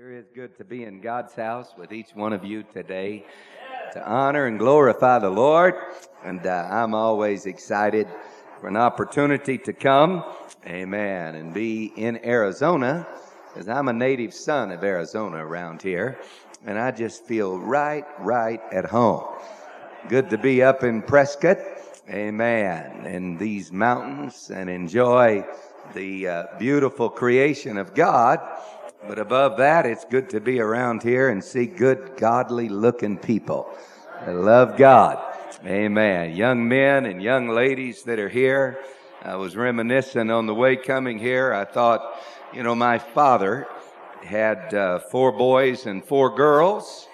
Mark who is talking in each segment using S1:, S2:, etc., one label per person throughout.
S1: Sure is good to be in God's house with each one of you today to honor and glorify the Lord. And uh, I'm always excited for an opportunity to come, amen, and be in Arizona because I'm a native son of Arizona around here. And I just feel right, right at home. Good to be up in Prescott, amen, in these mountains and enjoy the uh, beautiful creation of God but above that, it's good to be around here and see good, godly looking people that love God. Amen. Young men and young ladies that are here. I was reminiscing on the way coming here. I thought, you know, my father had uh, four boys and four girls.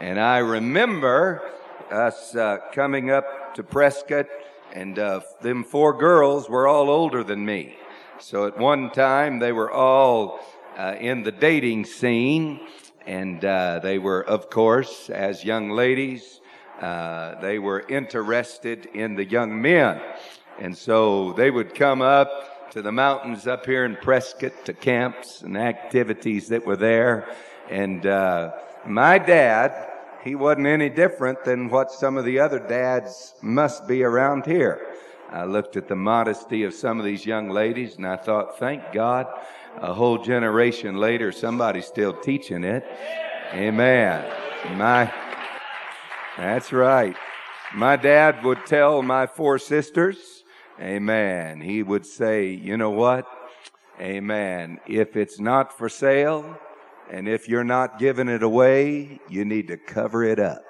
S1: And I remember us uh, coming up to Prescott, and uh, them four girls were all older than me. So at one time, they were all uh, in the dating scene, and uh, they were, of course, as young ladies, uh, they were interested in the young men. And so they would come up to the mountains up here in Prescott to camps and activities that were there. And uh, my dad, he wasn't any different than what some of the other dads must be around here. I looked at the modesty of some of these young ladies and I thought, thank God a whole generation later, somebody's still teaching it. Amen. My, that's right. My dad would tell my four sisters, Amen. He would say, you know what? Amen. If it's not for sale and if you're not giving it away, you need to cover it up.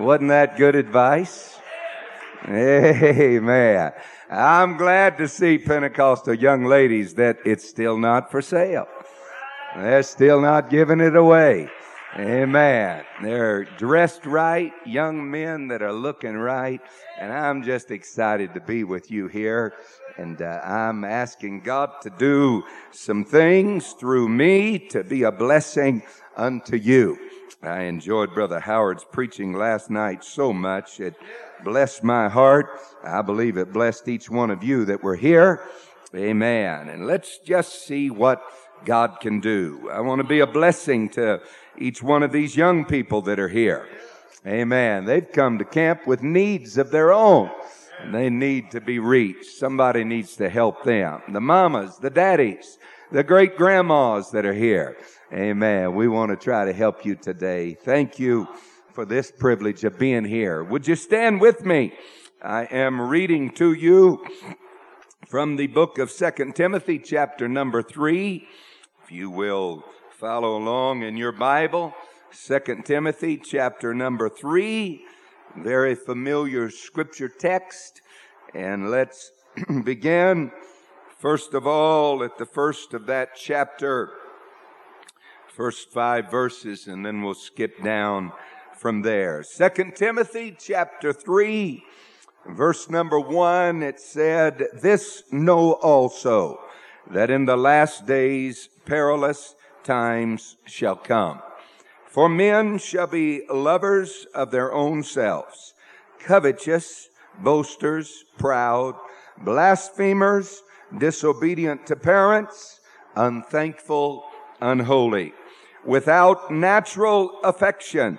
S1: Wasn't that good advice? Amen. I'm glad to see Pentecostal young ladies that it's still not for sale. They're still not giving it away. Amen. They're dressed right, young men that are looking right, and I'm just excited to be with you here. And uh, I'm asking God to do some things through me to be a blessing unto you. I enjoyed Brother Howard's preaching last night so much. It blessed my heart. I believe it blessed each one of you that were here. Amen. And let's just see what God can do. I want to be a blessing to each one of these young people that are here. Amen. They've come to camp with needs of their own. And they need to be reached. Somebody needs to help them. The mamas, the daddies, the great grandmas that are here. Amen. We want to try to help you today. Thank you for this privilege of being here. Would you stand with me? I am reading to you from the book of Second Timothy, chapter number 3. If you will follow along in your Bible, Second Timothy, chapter number 3. Very familiar scripture text. And let's begin, first of all, at the first of that chapter, first five verses, and then we'll skip down from there. Second Timothy chapter 3, verse number 1, it said, This know also, that in the last days perilous times shall come. For men shall be lovers of their own selves, covetous, boasters, proud, blasphemers, disobedient to parents, unthankful, unholy, without natural affection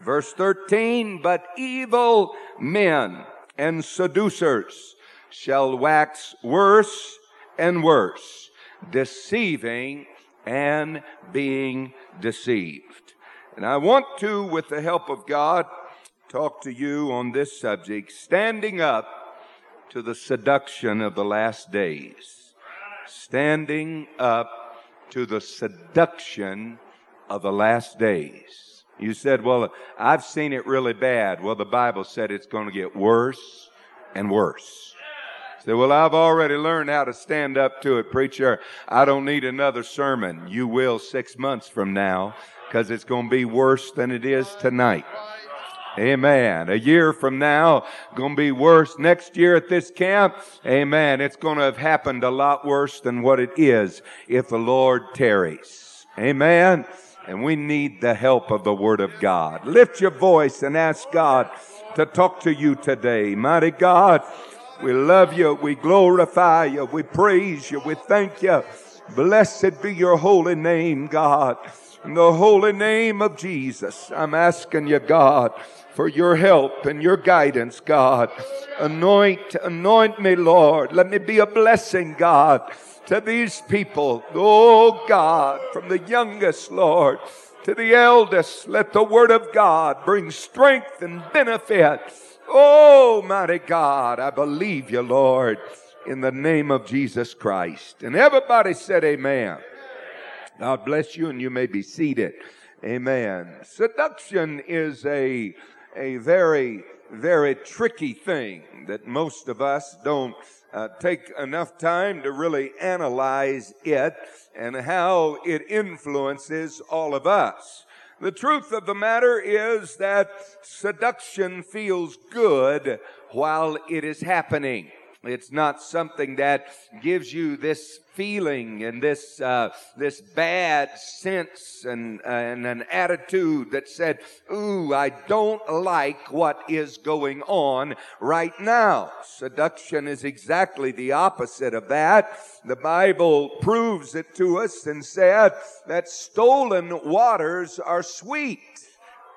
S1: Verse 13, but evil men and seducers shall wax worse and worse, deceiving and being deceived. And I want to, with the help of God, talk to you on this subject, standing up to the seduction of the last days. Standing up to the seduction of the last days. You said, Well, I've seen it really bad. Well, the Bible said it's going to get worse and worse. Say, well, I've already learned how to stand up to it, preacher. I don't need another sermon. You will six months from now. because it's going to be worse than it is tonight. Amen. A year from now, going to be worse. Next year at this camp, amen. It's going to have happened a lot worse than what it is if the Lord tarries. Amen. And we need the help of the Word of God. Lift your voice and ask God to talk to you today. Mighty God, we love you. We glorify you. We praise you. We thank you. Blessed be your holy name, God. In the holy name of Jesus, I'm asking you, God, for your help and your guidance, God. Anoint, anoint me, Lord. Let me be a blessing, God, to these people. Oh, God, from the youngest, Lord, to the eldest, let the word of God bring strength and benefit. Oh, mighty God, I believe you, Lord, in the name of Jesus Christ. And everybody said, Amen. God bless you, and you may be seated. Amen. Seduction is a a very, very tricky thing that most of us don't uh, take enough time to really analyze it and how it influences all of us. The truth of the matter is that seduction feels good while it is happening. It's not something that gives you this feeling and this uh, this bad sense and uh, and an attitude that said, "Ooh, I don't like what is going on right now." Seduction is exactly the opposite of that. The Bible proves it to us and said that stolen waters are sweet.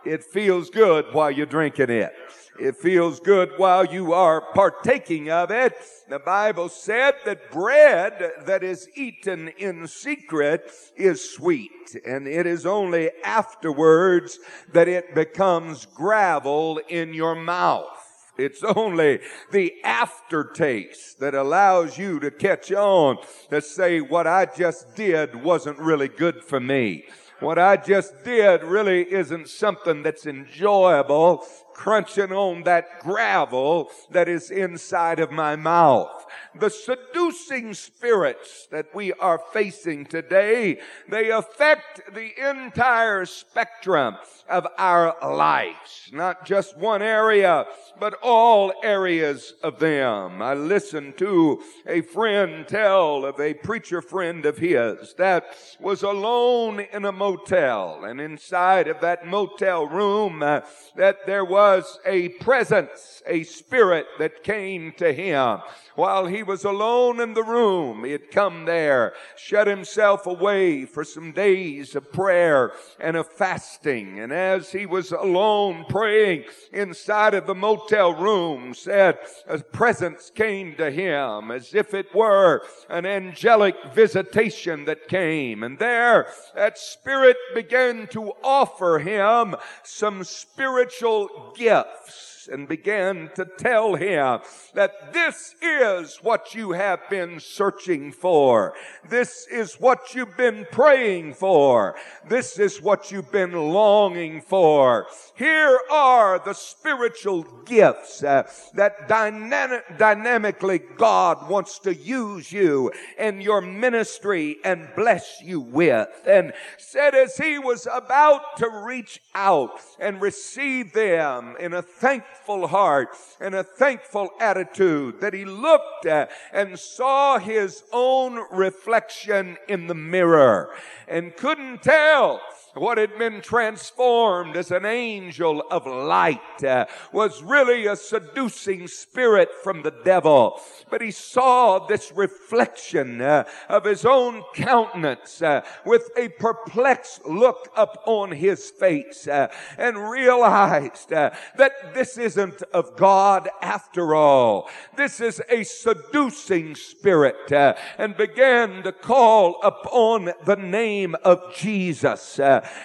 S1: It feels good while you're drinking it. It feels good while you are partaking of it. The Bible said that bread that is eaten in secret is sweet, and it is only afterwards that it becomes gravel in your mouth. It's only the aftertaste that allows you to catch on to say what I just did wasn't really good for me. What I just did really isn't something that's enjoyable crunching on that gravel that is inside of my mouth. The seducing spirits that we are facing today, they affect the entire spectrum of our lives, not just one area, but all areas of them. I listened to a friend tell of a preacher friend of his that was alone in a motel, and inside of that motel room, uh, that there was a presence, a spirit that came to him while he was alone in the room. He had come there, shut himself away for some days of prayer and of fasting. And as he was alone praying inside of the motel room, said a presence came to him as if it were an angelic visitation that came. And there, that spirit began to offer him some spiritual gifts and began to tell him that this is what you have been searching for. This is what you've been praying for. This is what you've been longing for. Here are the spiritual gifts uh, that dynamic, dynamically God wants to use you in your ministry and bless you with. And said as he was about to reach out and receive them in a thankful thankful heart and a thankful attitude that he looked at and saw his own reflection in the mirror and couldn't tell what had been transformed as an angel of light uh, was really a seducing spirit from the devil. But he saw this reflection uh, of his own countenance uh, with a perplexed look upon his face uh, and realized uh, that this isn't of God after all. This is a seducing spirit uh, and began to call upon the name of Jesus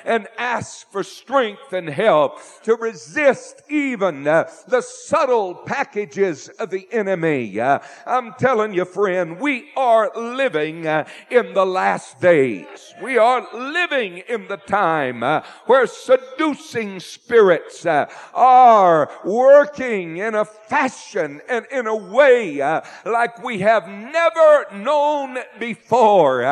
S1: and ask for strength and help to resist even uh, the subtle packages of the enemy. Uh, I'm telling you, friend, we are living uh, in the last days. We are living in the time where seducing spirits are working in a fashion and in a way like we have never known before.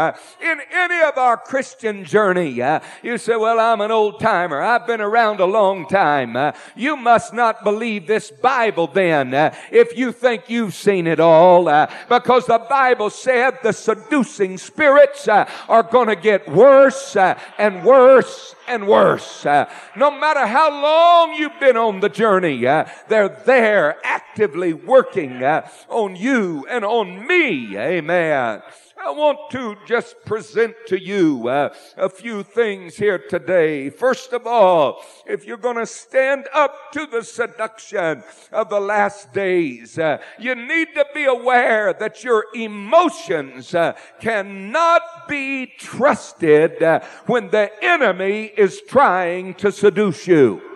S1: in any of our Christian journey, you You say, well, I'm an old timer. I've been around a long time. Uh, you must not believe this Bible then uh, if you think you've seen it all uh, because the Bible said the seducing spirits uh, are going to get worse uh, and worse and worse. Uh, no matter how long you've been on the journey, they're there actively working on you and on me. Amen. I want to just present to you uh, a few things here today. First of all, if you're going to stand up to the seduction of the last days, uh, you need to be aware that your emotions uh, cannot be trusted uh, when the enemy is trying to seduce you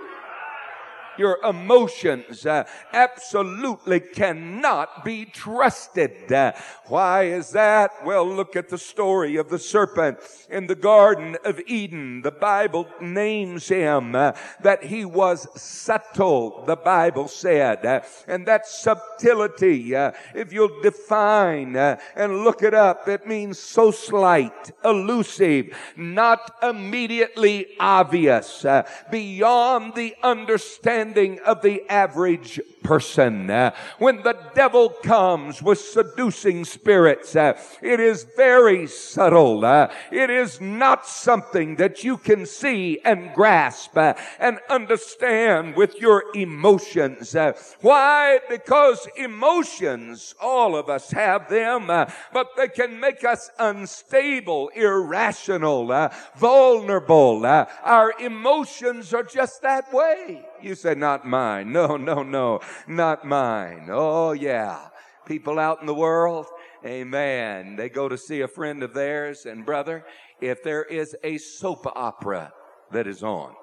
S1: your emotions uh, absolutely cannot be trusted. Uh, why is that? Well, look at the story of the serpent in the Garden of Eden. The Bible names him uh, that he was subtle, the Bible said. Uh, and that subtlety, uh, if you'll define uh, and look it up, it means so slight, elusive, not immediately obvious, beyond the understanding understanding of the average person. Uh, when the devil comes with seducing spirits, uh, it is very subtle. Uh, it is not something that you can see and grasp and understand with your emotions. Why? Because emotions, all of us have them, but they can make us unstable, irrational, vulnerable. our emotions are just that way. You say, not mine. No, no, no, not mine. Oh, yeah. People out in the world, amen. They go to see a friend of theirs, and brother, if there is a soap opera that is on,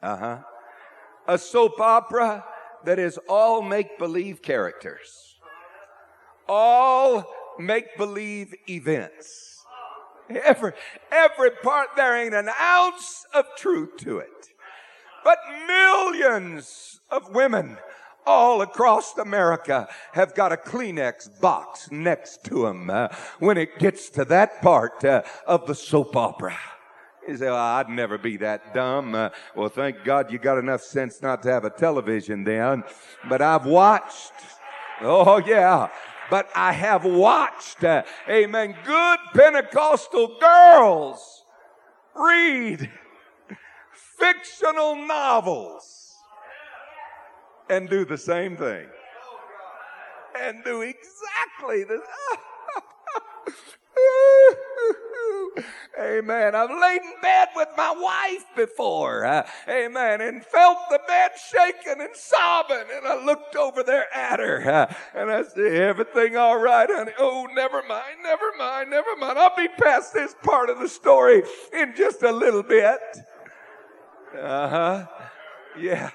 S1: uh huh, a soap opera that is all make believe characters, all make believe events. Every, every part, there ain't an ounce of truth to it. But millions of women all across America have got a Kleenex box next to them uh, when it gets to that part uh, of the soap opera. You say, I'd never be that dumb. Uh, well, thank God you got enough sense not to have a television then. But I've watched. Oh, yeah. But I have watched, uh, amen, good Pentecostal girls read fictional novels and do the same thing. And do exactly the Amen. I've laid in bed with my wife before. Uh, amen. And felt the bed shaking and sobbing. And I looked over there at her. Uh, and I said, Everything all right, honey? Oh, never mind, never mind, never mind. I'll be past this part of the story in just a little bit. Uh huh. Yeah.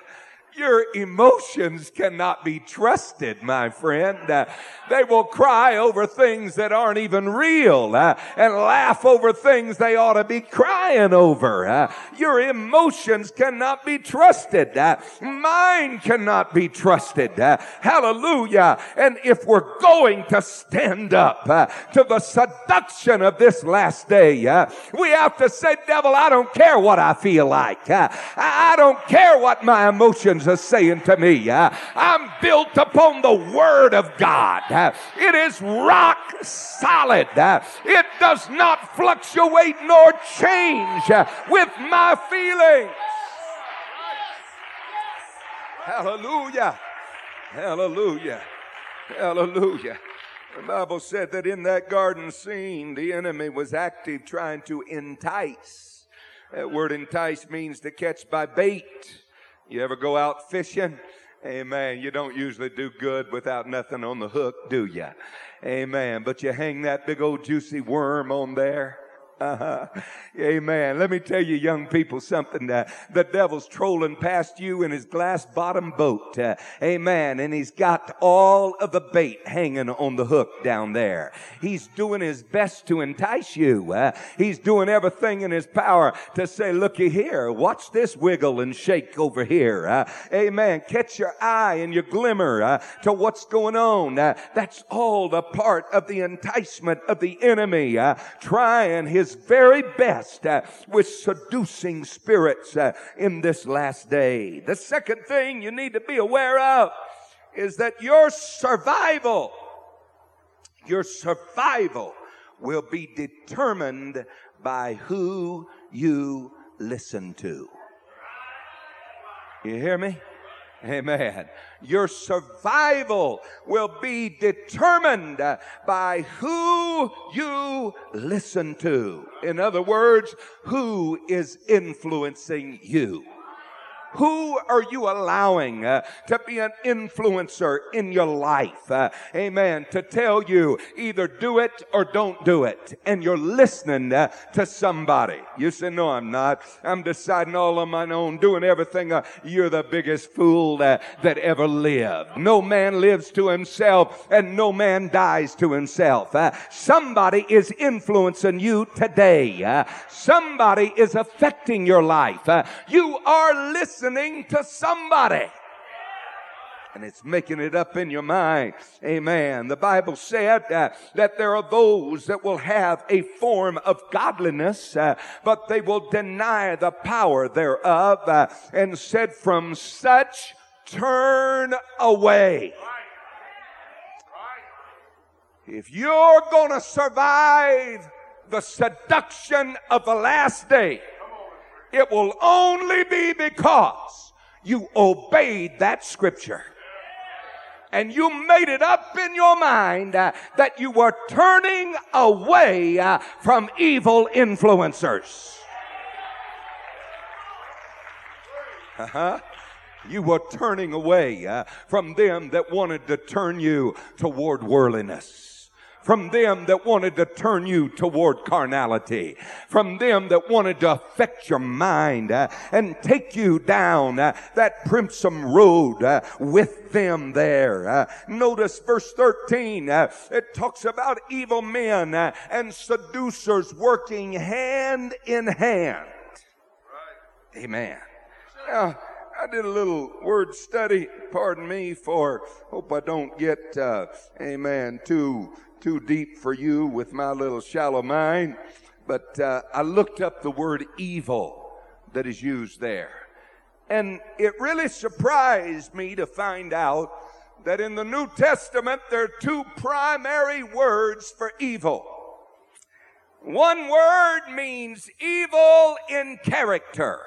S1: Your emotions cannot be trusted, my friend. Uh, they will cry over things that aren't even real uh, and laugh over things they ought to be crying over. Uh, your emotions cannot be trusted. Uh, mine cannot be trusted. Uh, hallelujah. And if we're going to stand up uh, to the seduction of this last day, we have to say, devil, I don't care what I feel like. I don't care what my emotions is saying to me. Uh, I'm built upon the Word of God. Uh, it is rock solid. Uh, it does not fluctuate nor change with my feelings. Hallelujah. Hallelujah. Hallelujah. The Bible said that in that garden scene, the enemy was active trying to entice. That word entice means to catch by bait. You ever go out fishing? Amen. You don't usually do good without nothing on the hook, do you? Amen. But you hang that big old juicy worm on there. Amen. Let me tell you, young people, something. Uh, the devil's trolling past you in his glass bottom boat. Uh, amen. And he's got all of the bait hanging on the hook down there. He's doing his best to entice you. Uh, he's doing everything in his power to say, looky here, watch this wiggle and shake over here. Uh, amen. Catch your eye and your glimmer uh, to what's going on. Uh, that's all the part of the enticement of the enemy trying his very best uh, with seducing spirits uh, in this last day. The second thing you need to be aware of is that your survival, your survival will be determined by who you listen to. You hear me? Amen. Your survival will be determined by who you listen to. In other words, who is influencing you. Who are you allowing uh, to be an influencer in your life? Uh, amen. To tell you either do it or don't do it. And you're listening uh, to somebody. You say, no, I'm not. I'm deciding all on my own, doing everything. Uh, you're the biggest fool that ever lived. No man lives to himself and no man dies to himself. Uh, somebody is influencing you today. Uh, somebody is affecting your life. you are listening to somebody. And it's making it up in your mind. Amen. The Bible said uh, that there are those that will have a form of godliness, uh, but they will deny the power thereof, uh, and said, From such turn away. If you're going to survive the seduction of the last day, it will only be because you obeyed that scripture. And you made it up in your mind uh, that you were turning away uh, from evil influencers. Uh-huh. You were turning away uh, from them that wanted to turn you toward worldliness from them that wanted to turn you toward carnality, from them that wanted to affect your mind uh, and take you down uh, that crimson road uh, with them there. Uh, notice verse 13. Uh, it talks about evil men uh, and seducers working hand in hand. Right. Amen. Now, I did a little word study, pardon me for, hope I don't get, uh, amen, too too deep for you with my little shallow mind, but uh, I looked up the word evil that is used there. And it really surprised me to find out that in the New Testament there are two primary words for evil. One word means evil in character.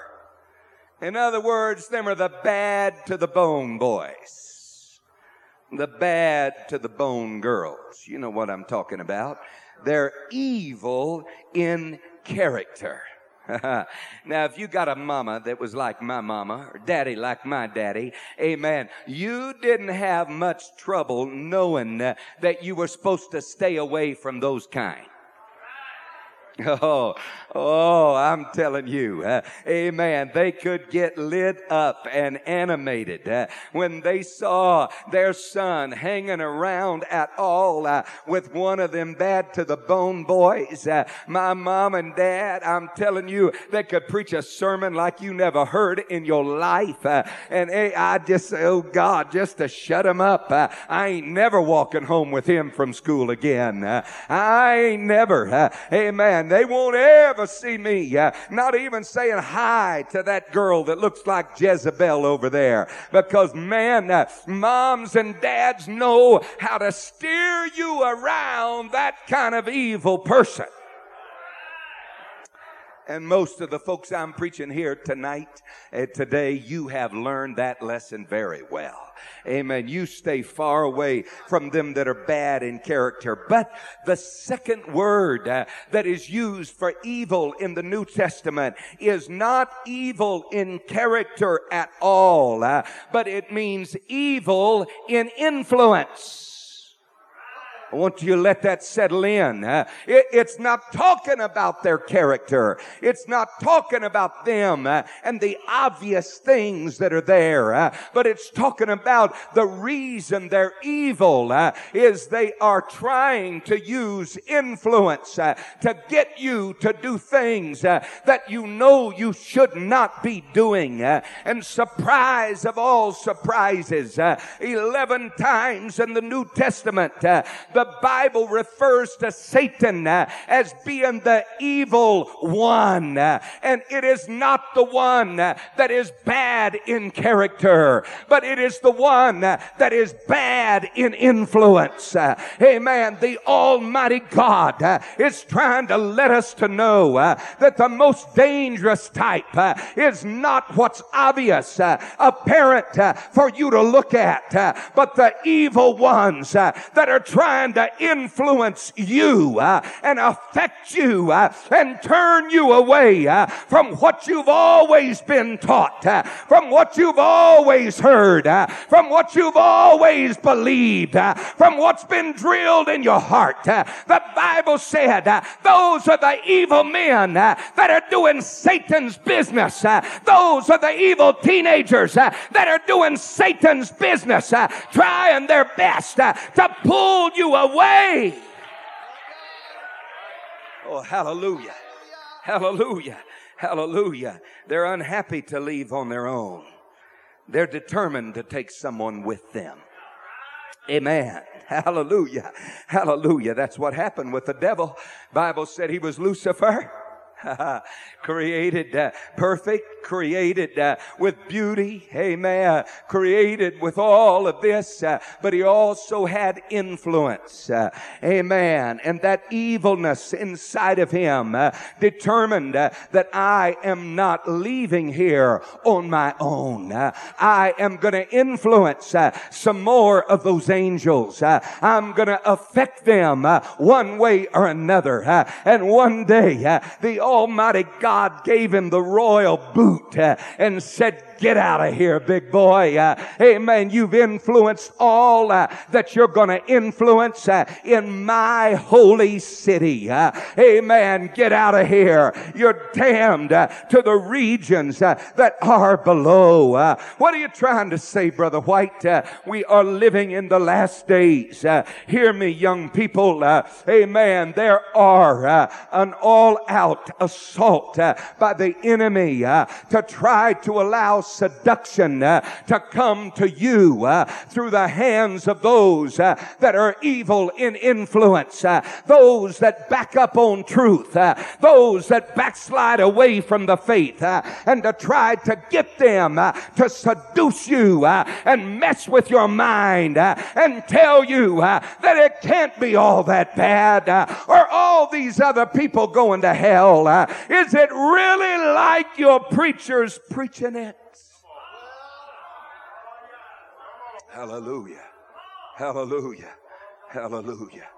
S1: In other words, them are the bad to the bone boys the bad to the bone girls. You know what I'm talking about. They're evil in character. now, if you got a mama that was like my mama, or daddy like my daddy, amen, you didn't have much trouble knowing that you were supposed to stay away from those kind. Oh, oh, I'm telling you, uh, amen. They could get lit up and animated uh, when they saw their son hanging around at all uh, with one of them bad to the bone boys. Uh, my mom and dad, I'm telling you, they could preach a sermon like you never heard in your life. Uh, and hey, I just oh God, just to shut him up. Uh, I ain't never walking home with him from school again. I ain't never, amen and they won't ever see me, uh, not even saying hi to that girl that looks like Jezebel over there. Because man, uh, moms and dads know how to steer you around that kind of evil person. And most of the folks I'm preaching here tonight, uh, today, you have learned that lesson very well. Amen. You stay far away from them that are bad in character. But the second word uh, that is used for evil in the New Testament is not evil in character at all, uh, but it means evil in influence. I want you to let that settle in. Uh, it, it's not talking about their character. It's not talking about them uh, and the obvious things that are there, uh, but it's talking about the reason they're evil is they are trying to use influence to get you to do things that you know you should not be doing. and surprise of all surprises, 11 times in the New Testament, the Bible refers to Satan uh, as being the evil one. Uh, and it is not the one uh, that is bad in character, but it is the one uh, that is bad in influence. Uh. Amen. The Almighty God uh, is trying to let us to know that the most dangerous type is not what's obvious, apparent for you to look at, but the evil ones that are trying to influence you uh, and affect you uh, and turn you away uh, from what you've always been taught, from what you've always heard, from what you've always believed, from what's been drilled in your heart. The Bible said those are the evil men that are doing Satan's business. Those are the evil teenagers that are doing Satan's business, trying their best to pull you away. Oh, hallelujah. Hallelujah. Hallelujah. They're unhappy to leave on their own. They're determined to take someone with them. Amen. Hallelujah. Hallelujah. That's what happened with the devil. Bible said he was Lucifer. created uh, perfect, created uh, with beauty, amen, created with all of this, uh, but he also had influence, uh, amen, and that evilness inside of him uh, determined uh, that I am not leaving here on my own. I am going to influence some more of those angels. I'm going to affect them one way or another, and one day the Almighty God gave him the royal boot uh, and said, Get out of here, big boy. Uh, amen. You've influenced all uh, that you're going to influence uh, in my holy city. Uh, amen. Get out of here. You're damned uh, to the regions uh, that are below. what are you trying to say, Brother White? we are living in the last days. hear me, young people. amen. There are an all out assault by the enemy to try to allow seduction uh, to come to you uh, through the hands of those uh, that are evil in influence, uh, those that back up on truth, uh, those that backslide away from the faith, uh, and to try to get them to seduce you and mess with your mind and tell you that it can't be all that bad or all these other people going to hell. is it really like your preachers preaching it? Hallelujah. Hallelujah. Hallelujah.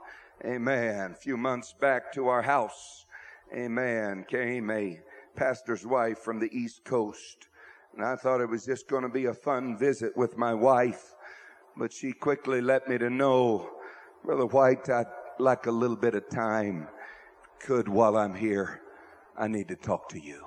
S1: Amen. A few months back to our house, amen, came a pastor's wife from the East Coast. And I thought it was just going to be a fun visit with my wife. But she quickly let me to know, Brother White, I'd like a little bit of time. Could while I'm here, I need to talk to you.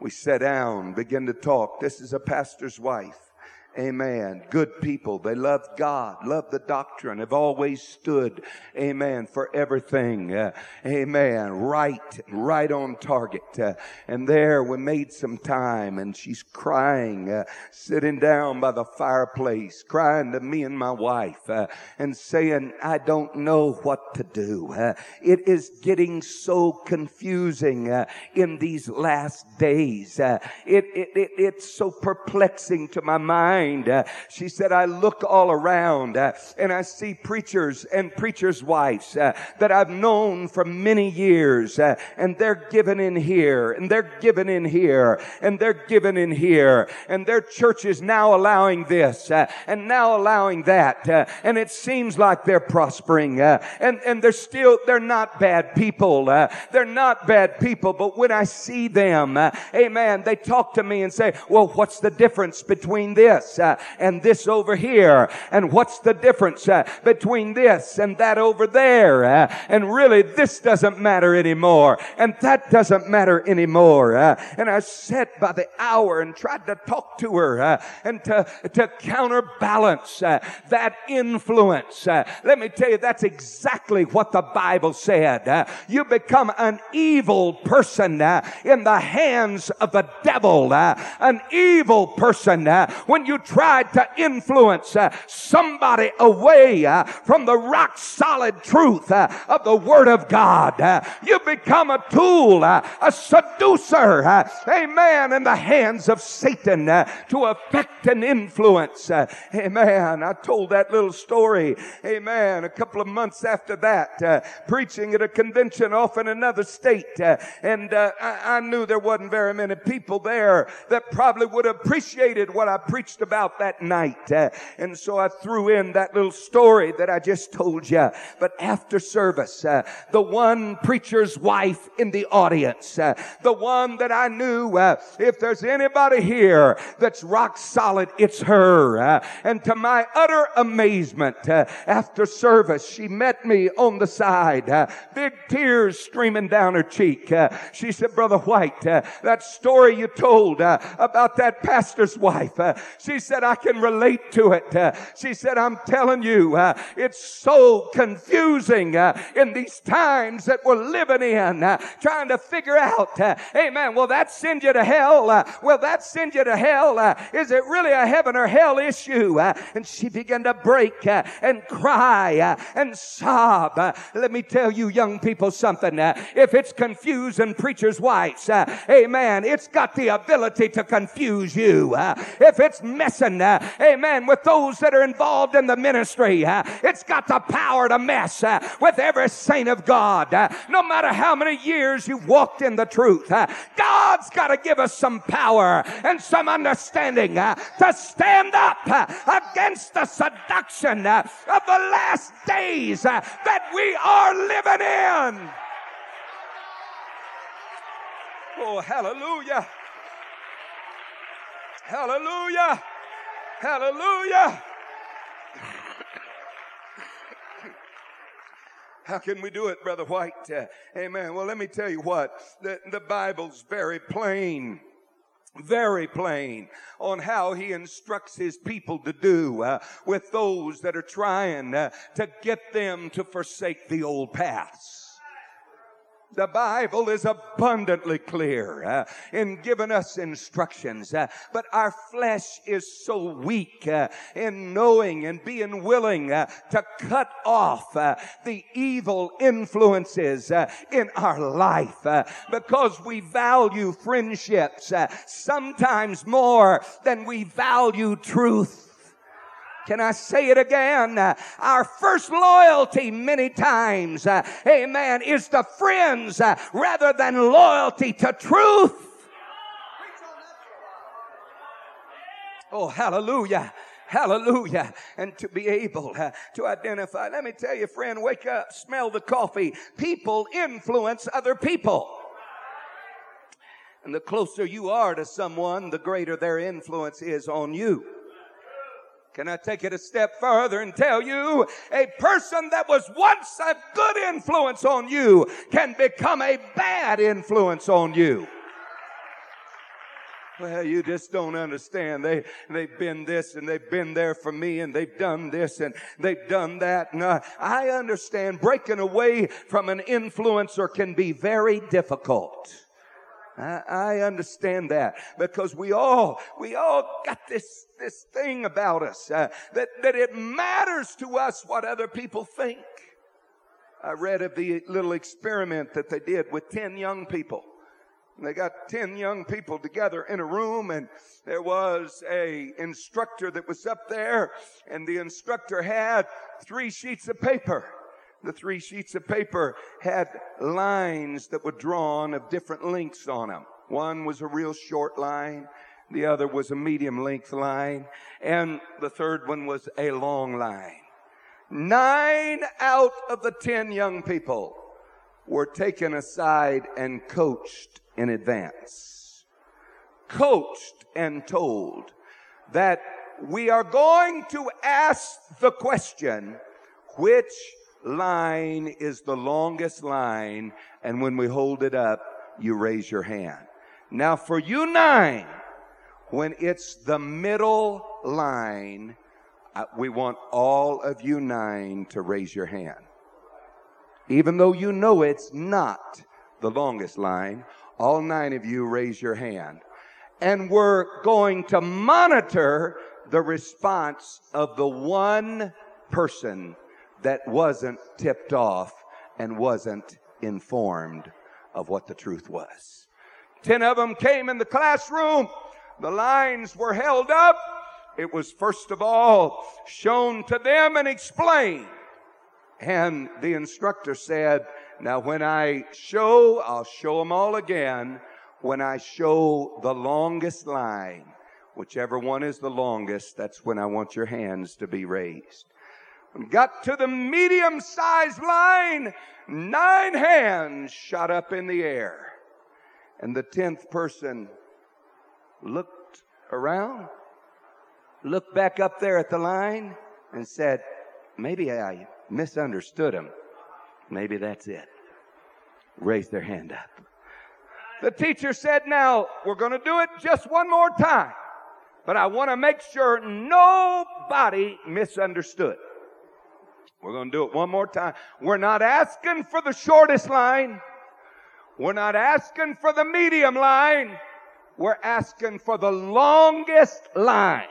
S1: We sat down, began to talk. This is a pastor's wife. Amen. Good people. They love God, love the doctrine, have always stood, amen, for everything. Uh, amen. Right, right on target. Uh, and there we made some time and she's crying, uh, sitting down by the fireplace, crying to me and my wife, uh, and saying, I don't know what to do. Uh, it is getting so confusing uh, in these last days. it, it, it, it's so perplexing to my mind mind. Uh, she said, I look all around uh, and I see preachers and preachers' wives uh, that I've known for many years and they're given in here and they're given in here and they're given in here and their church is now allowing this and now allowing that. And it seems like they're prospering and, and they're still, they're not bad people. they're not bad people. But when I see them, amen, they talk to me and say, well, what's the difference between this? This uh, and this over here? And what's the difference uh, between this and that over there? Uh, and really, this doesn't matter anymore. And that doesn't matter anymore. Uh? And I sat by the hour and tried to talk to her uh, and to, to counterbalance uh, that influence. let me tell you, that's exactly what the Bible said. you become an evil person in the hands of the devil, an evil person when you tried to influence uh, somebody away uh, from the rock solid truth uh, of the Word of God. You become a tool, a seducer, uh, amen, in the hands of Satan to affect and influence. amen. I told that little story, amen, a couple of months after that, preaching at a convention off in another state. and I knew there wasn't very many people there that probably would have appreciated what I preached about that night. Uh, and so I threw in that little story that I just told you. But after service, uh, the one preacher's wife in the audience, uh, the one that I knew, uh, if there's anybody here that's rock solid, it's her. Uh, and to my utter amazement, uh, after service, she met me on the side, big tears streaming down her cheek. she said, Brother White, that story you told about that pastor's wife, said, I can relate to it. Uh, she said, I'm telling you, uh, it's so confusing uh, in these times that we're living in, uh, trying to figure out, uh, amen, will that send you to hell? Uh, will that send you to hell? is it really a heaven or hell issue? and she began to break and cry and sob. let me tell you, young people, something. if it's confusing preachers' wives, amen, it's got the ability to confuse you. if it's messing, uh, amen, with those that are involved in the ministry. Uh, it's got the power to mess uh, with every saint of God. No matter how many years you've walked in the truth, God's got to give us some power and some understanding to stand up against the seduction of the last days that we are living in. Oh, hallelujah. Hallelujah. Hallelujah. How can we do it, Brother White? Uh, amen. Well, let me tell you what. The, the Bible's very plain very plain on how he instructs his people to do uh, with those that are trying uh, to get them to forsake the old paths. The Bible is abundantly clear uh, in giving us instructions, uh, but our flesh is so weak uh, in knowing and being willing uh, to cut off uh, the evil influences uh, in our life because we value friendships sometimes more than we value truth. Can I say it again? Our first loyalty many times, amen, is to friends rather than loyalty to truth. Oh, hallelujah. Hallelujah. And to be able uh, to identify. Let me tell you, friend, wake up, smell the coffee. People influence other people. And the closer you are to someone, the greater their influence is on you. Can I take it a step further and tell you a person that was once a good influence on you can become a bad influence on you? Well, you just don't understand. They, they've been this and they've been there for me and they've done this and they've done that. And uh, I understand breaking away from an influencer can be very difficult. I, I understand that because we all, we all got this, this thing about us uh, that, that it matters to us what other people think. I read of the little experiment that they did with 10 young people. They got 10 young people together in a room and there was a instructor that was up there and the instructor had three sheets of paper the three sheets of paper had lines that were drawn of different lengths on them. One was a real short line. The other was a medium length line. And the third one was a long line. Nine out of the ten young people were taken aside and coached in advance. Coached and told that we are going to ask the question, which line is the longest line, and when we hold it up, you raise your hand. Now, for you nine, when it's the middle line, uh, we want all of you nine to raise your hand. Even though you know it's not the longest line, all nine of you raise your hand. And we're going to monitor the response of the one person that wasn't tipped off and wasn't informed of what the truth was. Ten of them came in the classroom. The lines were held up. It was first of all shown to them and explained. And the instructor said, now when I show, I'll show them all again. When I show the longest line, whichever one is the longest, that's when I want your hands to be raised. And got to the medium sized line, nine hands shot up in the air. And the tenth person looked around, looked back up there at the line, and said, Maybe I misunderstood him. Maybe that's it. Raised their hand up. The teacher said, Now, we're going to do it just one more time, but I want to make sure nobody misunderstood. We're going to do it one more time. We're not asking for the shortest line. We're not asking for the medium line. We're asking for the longest line.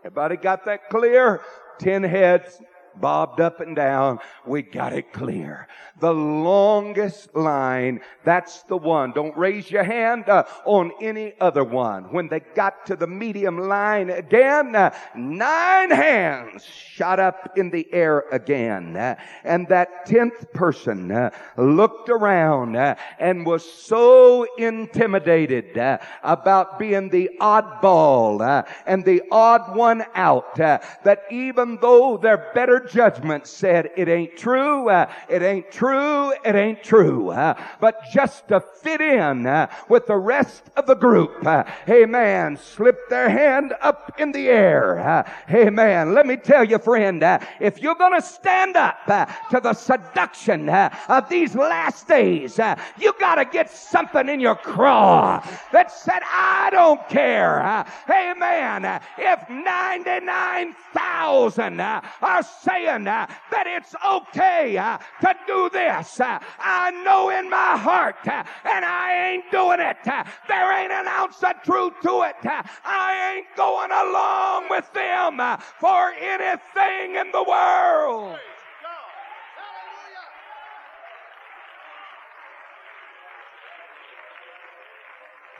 S1: Everybody got that clear? Ten heads, bobbed up and down. We got it clear. The longest line, that's the one. Don't raise your hand uh, on any other one. When they got to the medium line again, uh, nine hands shot up in the air again. Uh, and that tenth person uh, looked around uh, and was so intimidated uh, about being the oddball and the odd one out that even though they're better judgment said, it ain't true, uh, it ain't true, it ain't true. Uh, but just to fit in uh, with the rest of the group, uh, amen, slip their hand up in the air. Uh, amen. Let me tell you, friend, uh, if you're going to stand up uh, to the seduction of these last days, you got to get something in your craw that said, I don't care. amen. If 99,000 are saying, saying uh, that it's okay uh, to do this. Uh, I know in my heart, uh, and I ain't doing it. Uh, there ain't an ounce of truth to it. Uh, I ain't going along with them for anything in the world.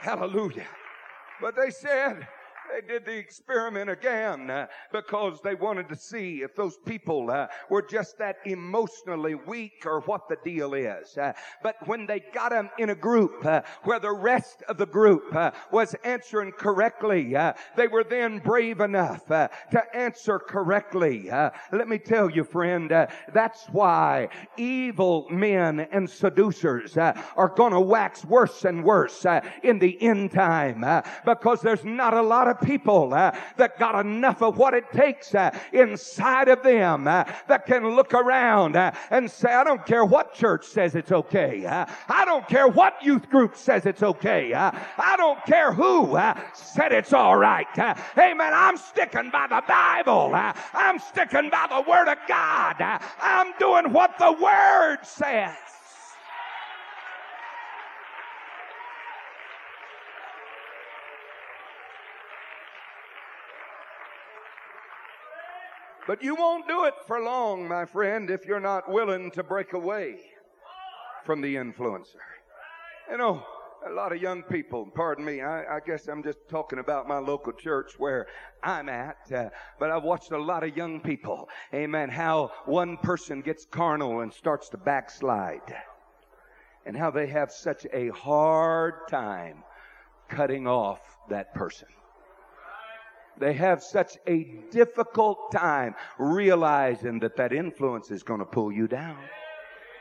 S1: Hallelujah. But they said, they did the experiment again uh, because they wanted to see if those people uh, were just that emotionally weak or what the deal is. Uh, but when they got them in a group uh, where the rest of the group uh, was answering correctly, uh, they were then brave enough to answer correctly. let me tell you, friend, that's why evil men and seducers are going to wax worse and worse in the end time because there's not a lot of of people uh, that got enough of what it takes uh, inside of them uh, that can look around uh, and say, I don't care what church says it's okay. Uh, I don't care what youth group says it's okay. Uh, I don't care who said it's all right. Amen. I'm sticking by the Bible. I'm sticking by the Word of God. I'm doing what the Word says. But you won't do it for long, my friend, if you're not willing to break away from the influencer. You know, a lot of young people, pardon me, I, I guess I'm just talking about my local church where I'm at, uh, but I've watched a lot of young people, amen, how one person gets carnal and starts to backslide. And how they have such a hard time cutting off that person. They have such a difficult time realizing that that influence is going to pull you down.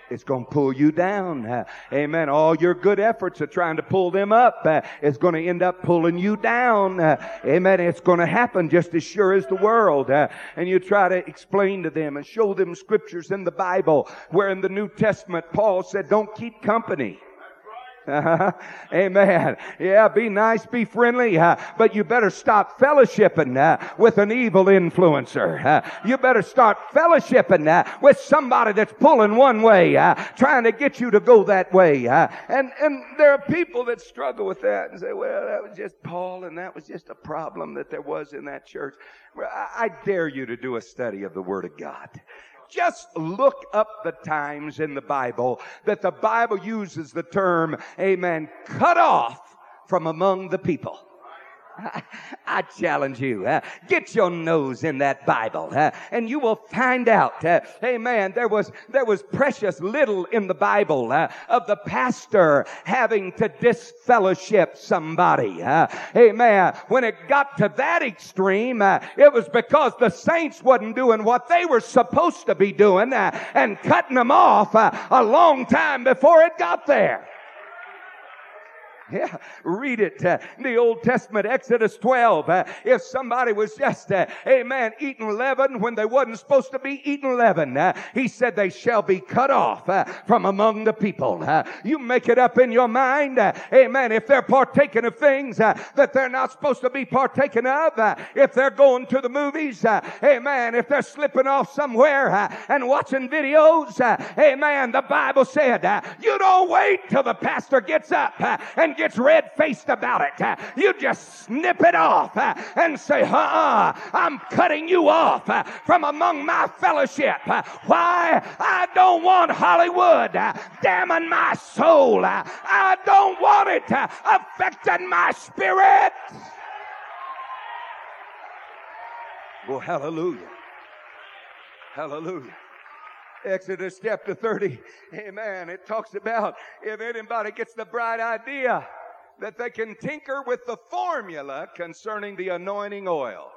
S1: It's going to pull you down. Uh, amen. All your good efforts are trying to pull them up. Uh, it's going to end up pulling you down. Uh, amen. It's going to happen just as sure as the world. And you try to explain to them and show them scriptures in the Bible where in the New Testament Paul said, don't keep company Uh-huh. Amen. Yeah, be nice, be friendly, uh, but you better stop fellowshipping uh, with an evil influencer. Uh, you better start fellowshipping with somebody that's pulling one way, trying to get you to go that way. And and there are people that struggle with that and say, "Well, that was just Paul, and that was just a problem that there was in that church." I, I dare you to do a study of the Word of God. Just look up the times in the Bible that the Bible uses the term, amen, cut off from among the people. I challenge you, uh, get your nose in that Bible, uh, and you will find out. Uh, amen. There was there was precious little in the Bible uh, of the pastor having to disfellowship somebody. Uh, amen. When it got to that extreme, uh, it was because the saints wasn't doing what they were supposed to be doing and cutting them off a long time before it got there. Yeah, read it. Uh, the Old Testament, Exodus 12. Uh, if somebody was just, uh, amen, eating leaven when they wasn't supposed to be eating leaven, uh, he said they shall be cut off uh, from among the people. Uh, you make it up in your mind, amen, if they're partaking of things that they're not supposed to be partaking of, if they're going to the movies, amen, if they're slipping off somewhere and watching videos, amen, the Bible said, you don't wait till the pastor gets up and gets red faced about it. Uh, you just snip it off uh, and say, uh I'm cutting you off uh, from among my fellowship. Why? I don't want Hollywood damning my soul. I don't want it affecting my spirit. Well, hallelujah. Hallelujah. Exodus chapter 30. Amen. It talks about if anybody gets the bright idea that they can tinker with the formula concerning the anointing oil.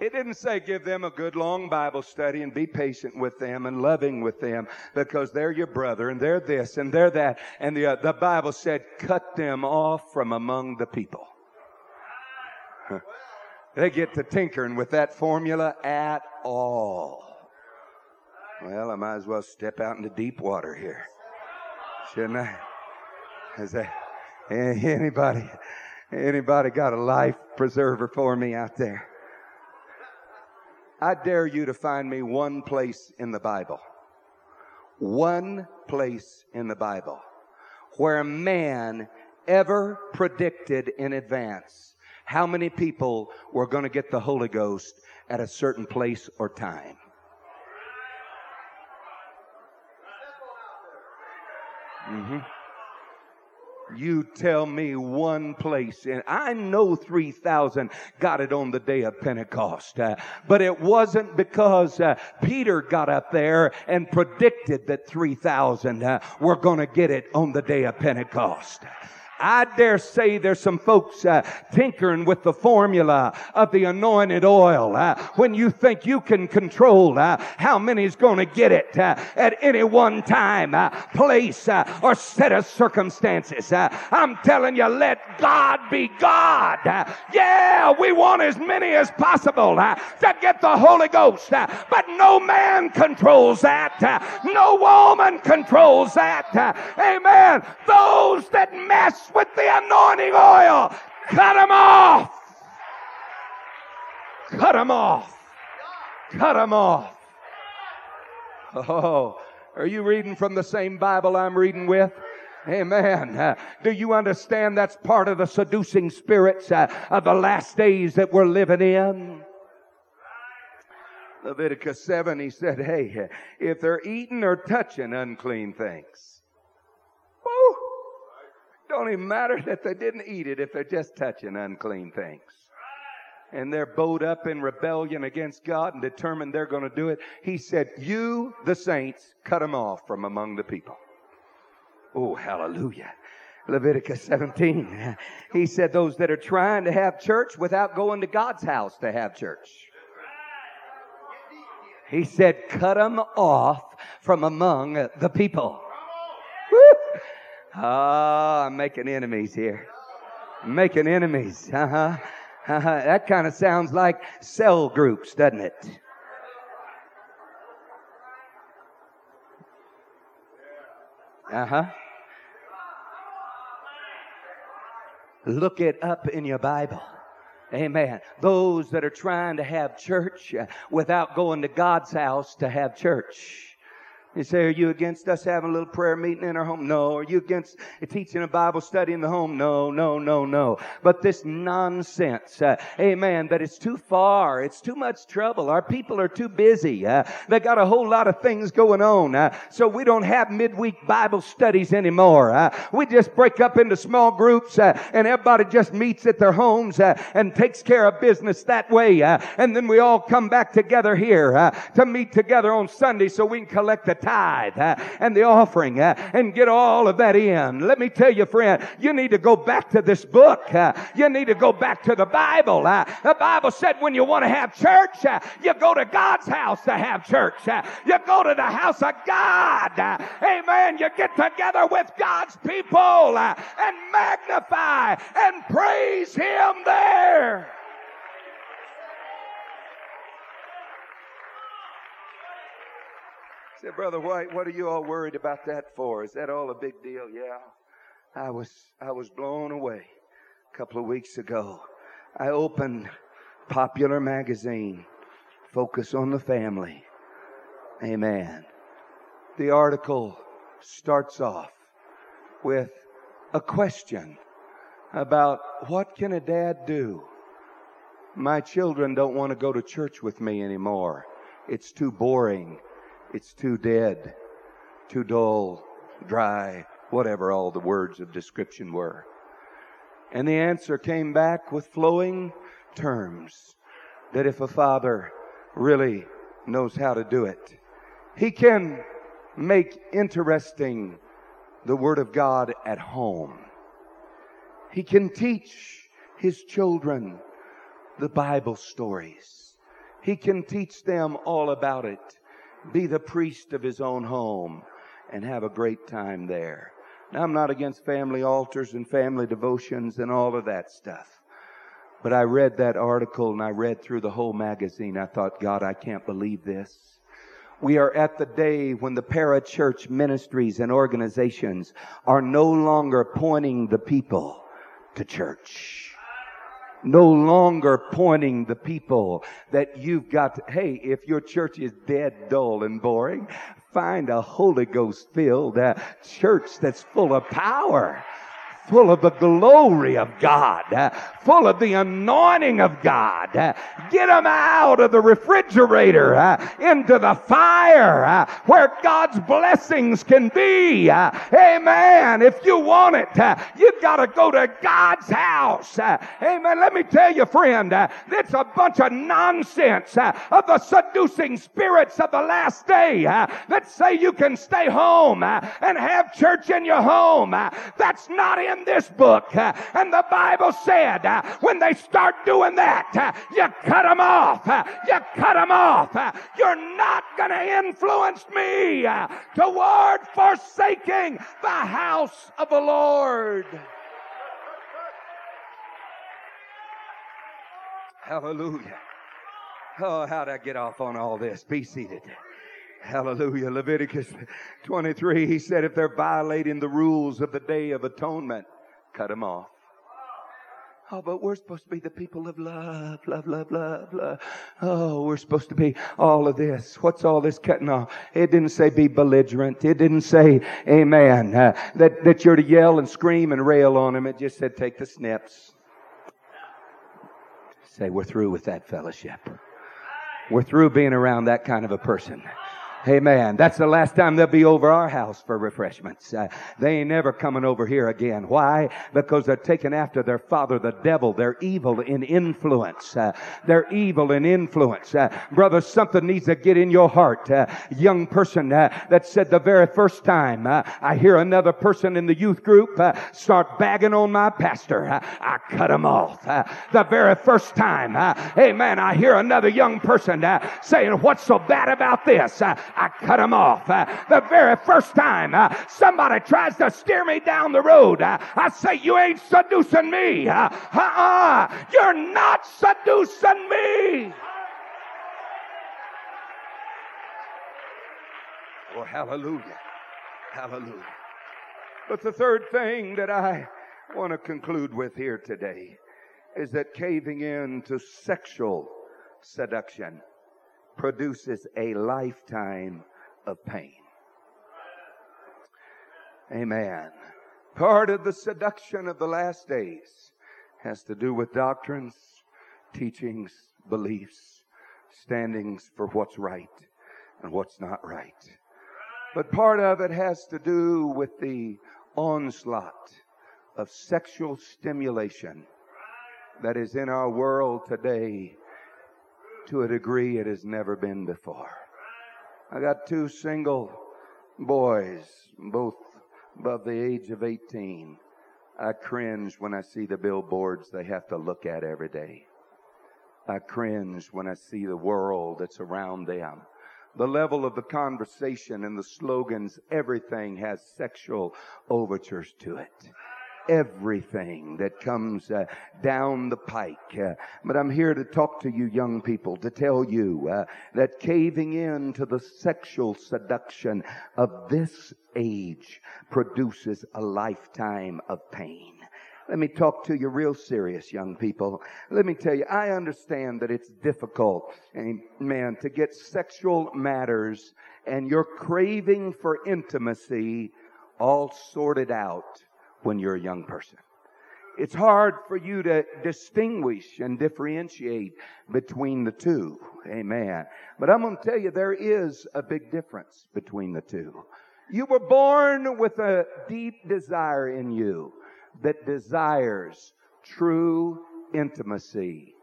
S1: It didn't say give them a good long Bible study and be patient with them and loving with them because they're your brother and they're this and they're that. And the, uh, the Bible said cut them off from among the people. They get to tinkering with that formula at all. Well, I might as well step out into deep water here. Shouldn't I? Is that eh, anybody anybody got a life preserver for me out there? I dare you to find me one place in the Bible. One place in the Bible where man ever predicted in advance how many people were going to get the Holy Ghost at a certain place or time. Mm-hmm. You tell me one place, and I know 3,000 got it on the day of Pentecost, uh, but it wasn't because uh, Peter got up there and predicted that 3,000 uh, were going to get it on the day of Pentecost. I dare say there's some folks uh, tinkering with the formula of the anointed oil. Uh, when you think you can control uh, how many's going to get it uh, at any one time, uh, place, uh, or set of circumstances. I'm telling you, let God be God. yeah, we want as many as possible to get the Holy Ghost, but no man controls that. no woman controls that. amen. Those that mess with the anointing oil. Cut them off. Cut them off. Cut them off. Oh, are you reading from the same Bible I'm reading with? Amen. Uh, do you understand that's part of the seducing spirits uh, of the last days that we're living in? Leviticus 7, he said, Hey, if they're eating or touching unclean things, don't even matter that they didn't eat it if they're just touching unclean things. And they're bowed up in rebellion against God and determined they're going to do it. He said, You, the saints, cut them off from among the people. Oh, hallelujah. Leviticus 17. He said, Those that are trying to have church without going to God's house to have church. He said, Cut them off from among the people. Oh, I'm making enemies here. I'm making enemies. Uh-huh. Uh-huh. That kind of sounds like cell groups, doesn't it? Uh huh. Look it up in your Bible. Amen. Those that are trying to have church uh, without going to God's house to have church. You say, are you against us having a little prayer meeting in our home? No. Are you against teaching a Bible study in the home? No, no, no, no. But this nonsense, uh, amen, that it's too far. It's too much trouble. Our people are too busy. Uh, they got a whole lot of things going on. Uh, so we don't have midweek Bible studies anymore. Uh, we just break up into small groups uh, and everybody just meets at their homes uh, and takes care of business that way. and then we all come back together here to meet together on Sunday so we can collect the tithe uh, and the offering uh, and get all of that in. Let me tell you, friend, you need to go back to this book. You need to go back to the Bible. The Bible said when you want to have church, you go to God's house to have church. You go to the house of God. Amen. You get together with God's people and magnify and praise Him there. Said, Brother White, what are you all worried about that for? Is that all a big deal? Yeah. I was, I was blown away a couple of weeks ago. I opened Popular Magazine, Focus on the Family. Amen. The article starts off with a question about what can a dad do? My children don't want to go to church with me anymore. It's too boring. It's too dead, too dull, dry, whatever all the words of description were. And the answer came back with flowing terms that if a father really knows how to do it, he can make interesting the Word of God at home. He can teach his children the Bible stories. He can teach them all about it be the priest of his own home and have a great time there. Now, I'm not against family altars and family devotions and all of that stuff. But I read that article and I read through the whole magazine. I thought, God, I can't believe this. We are at the day when the parachurch ministries and organizations are no longer pointing the people to church no longer pointing the people that you've got to, hey, if your church is dead, dull, and boring, find a Holy Ghost filled uh, church that's full of power full of the glory of God, uh, full of the anointing of God. Uh, get them out of the refrigerator uh, into the fire where God's blessings can be. Amen. If you want it, you've got to go to God's house. Amen. Let me tell you, friend, it's a bunch of nonsense of the seducing spirits of the last day that say you can stay home and have church in your home. That's not in in this book. And the Bible said, uh, when they start doing that, uh, you cut them off. Uh, you cut them off. You're not going to influence me toward forsaking the house of the Lord. Hallelujah. Oh, how'd I get off on all this? Be seated. Hallelujah. Leviticus 23, he said, if they're violating the rules of the Day of Atonement, cut them off. Oh, but we're supposed to be the people of love, love, love, love, love. Oh, we're supposed to be all of this. What's all this cutting off? It didn't say be belligerent. It didn't say, amen, uh, that, that you're to yell and scream and rail on them. It just said take the snips. Say, we're through with that fellowship. We're through being around that kind of a person. Amen. That's the last time they'll be over our house for refreshments. Uh, they ain't never coming over here again. Why? Because they're taking after their father, the devil. They're evil in influence. Uh, they're evil in influence. Uh, brother, something needs to get in your heart. Uh, young person uh, that said the very first time uh, I hear another person in the youth group start bagging on my pastor, I cut him off. the very first time, amen, I hear another young person saying, what's so bad about this? I cut them off. Uh, the very first time uh, somebody tries to steer me down the road, uh, I say, You ain't seducing me. Uh uh. You're not seducing me. Oh, hallelujah. Hallelujah. But the third thing that I want to conclude with here today is that caving in to sexual seduction produces a lifetime of pain. Amen. Part of the seduction of the last days has to do with doctrines, teachings, beliefs, standings for what's right and what's not right. But part of it has to do with the onslaught of sexual stimulation that is in our world today to a degree it has never been before. I got two single boys, both above the age of 18. I cringe when I see the billboards they have to look at every day. I cringe when I see the world that's around them. The level of the conversation and the slogans, everything has sexual overtures to it everything that comes uh, down the pike. Uh, but I'm here to talk to you young people to tell you uh, that caving in to the sexual seduction of this age produces a lifetime of pain. Let me talk to you real serious, young people. Let me tell you, I understand that it's difficult, man, to get sexual matters and your craving for intimacy all sorted out when you're a young person. It's hard for you to distinguish and differentiate between the two. Amen. But I'm going to tell you there is a big difference between the two. You were born with a deep desire in you that desires true intimacy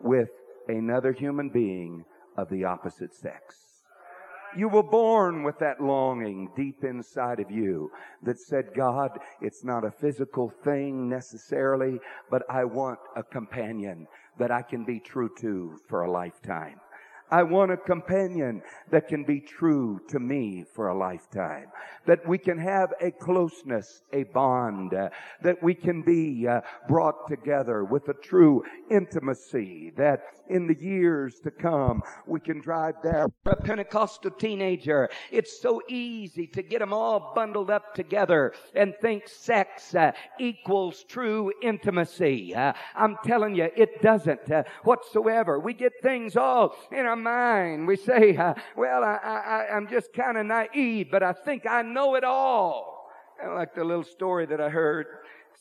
S1: with another human being of the opposite sex. You were born with that longing deep inside of you that said, God, it's not a physical thing necessarily, but I want a companion that I can be true to for a lifetime. I want a companion that can be true to me for a lifetime. That we can have a closeness, a bond, uh, that we can be uh, brought together with a true intimacy, that in the years to come we can drive there. A Pentecostal teenager, it's so easy to get them all bundled up together and think sex uh, equals true intimacy. Uh, I'm telling you, it doesn't uh, whatsoever. We get things all in our mind. We say, uh, well, I, I, I'm just kind of naive, but I think I know it all. And like the little story that I heard.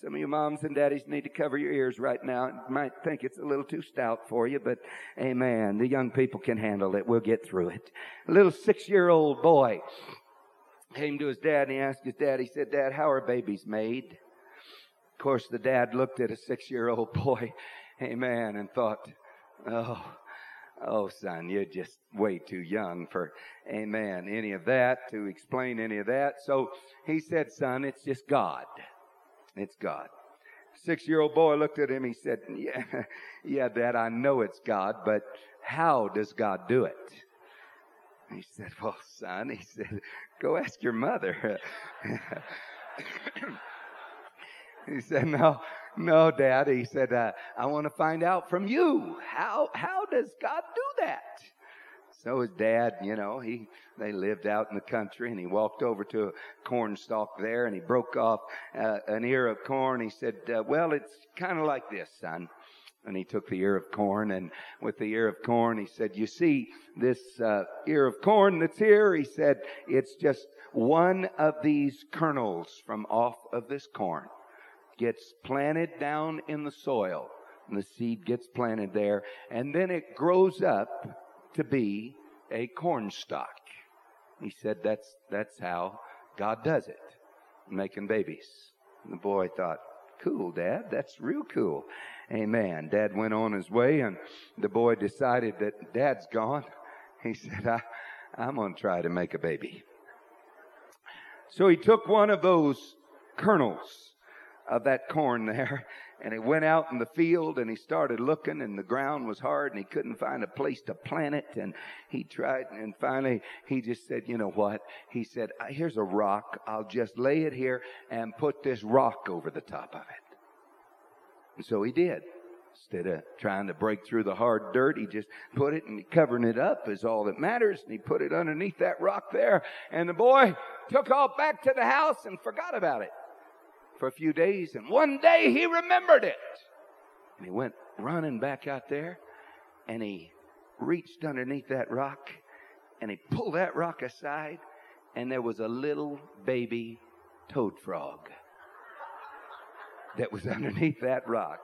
S1: Some of you moms and daddies need to cover your ears right now. You might think it's a little too stout for you, but amen. The young people can handle it. We'll get through it. A little six year old boy came to his dad and he asked his dad, he said, Dad, how are babies made? Of course, the dad looked at a six year old boy, amen, and thought, oh, Oh, son, you're just way too young for, amen, any of that, to explain any of that. So he said, son, it's just God. It's God. Six year old boy looked at him. He said, yeah, yeah, dad, I know it's God, but how does God do it? He said, well, son, he said, go ask your mother. he said, no, no, Dad. He said, uh, I want to find out from you. How, how does God do that? So his dad, you know, he, they lived out in the country and he walked over to a corn stalk there and he broke off uh, an ear of corn. He said, uh, well, it's kind of like this, son. And he took the ear of corn and with the ear of corn, he said, you see this uh, ear of corn that's here? He said, it's just one of these kernels from off of this corn gets planted down in the soil. And the seed gets planted there. And then it grows up to be a corn stalk. He said that's, that's how God does it. Making babies. And the boy thought, cool, Dad. That's real cool. Amen. Dad went on his way and the boy decided that Dad's gone. He said, I, I'm going to try to make a baby. So he took one of those kernels of that corn there. And he went out in the field and he started looking and the ground was hard and he couldn't find a place to plant it. And he tried and finally he just said, you know what? He said, here's a rock. I'll just lay it here and put this rock over the top of it. And so he did. Instead of trying to break through the hard dirt, he just put it and covering it up is all that matters. And he put it underneath that rock there. And the boy took off back to the house and forgot about it. For a few days. And one day he remembered it. And he went running back out there and he reached underneath that rock and he pulled that rock aside and there was a little baby toad frog that was underneath that rock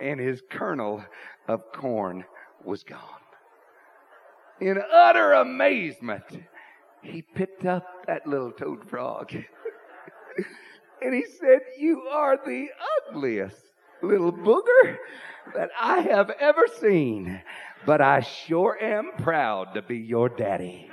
S1: and his kernel of corn was gone. In utter amazement, he picked up that little toad frog and he said, You are the ugliest little booger that I have ever seen, but I sure am proud to be your daddy.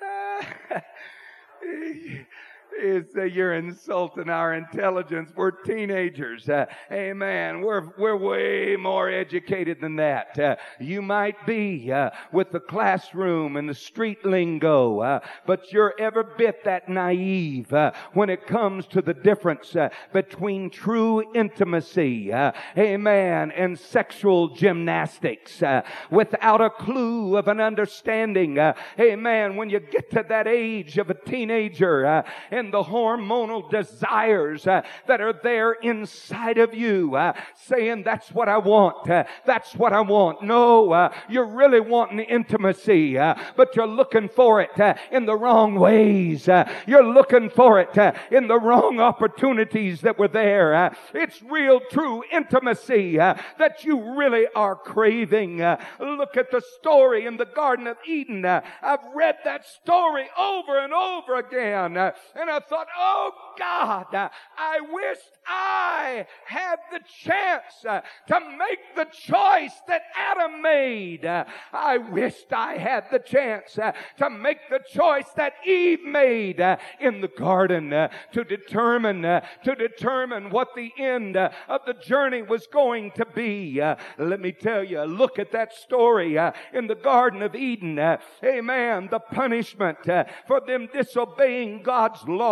S1: is uh, you're insulting our intelligence. We're teenagers. Uh, amen. We're, we're way more educated than that. Uh, you might be uh, with the classroom and the street lingo, uh, but you're ever bit that naive uh, when it comes to the difference between true intimacy, amen, and sexual gymnastics without a clue of an understanding. amen. When you get to that age of a teenager and and the hormonal desires uh, that are there inside of you, uh, saying, That's what I want. Uh, that's what I want. No, uh, you're really wanting intimacy, uh, but you're looking for it uh, in the wrong ways. you're looking for it in the wrong opportunities that were there. it's real, true intimacy that you really are craving. look at the story in the Garden of Eden. I've read that story over and over again, and I thought, oh God, I wished I had the chance uh, to make the choice that Adam made. Uh, I wished I had the chance uh, to make the choice that Eve made uh, in the garden uh, to determine uh, to determine what the end of the journey was going to be. Let me tell you, look at that story in the Garden of Eden. Amen. The punishment for them disobeying God's law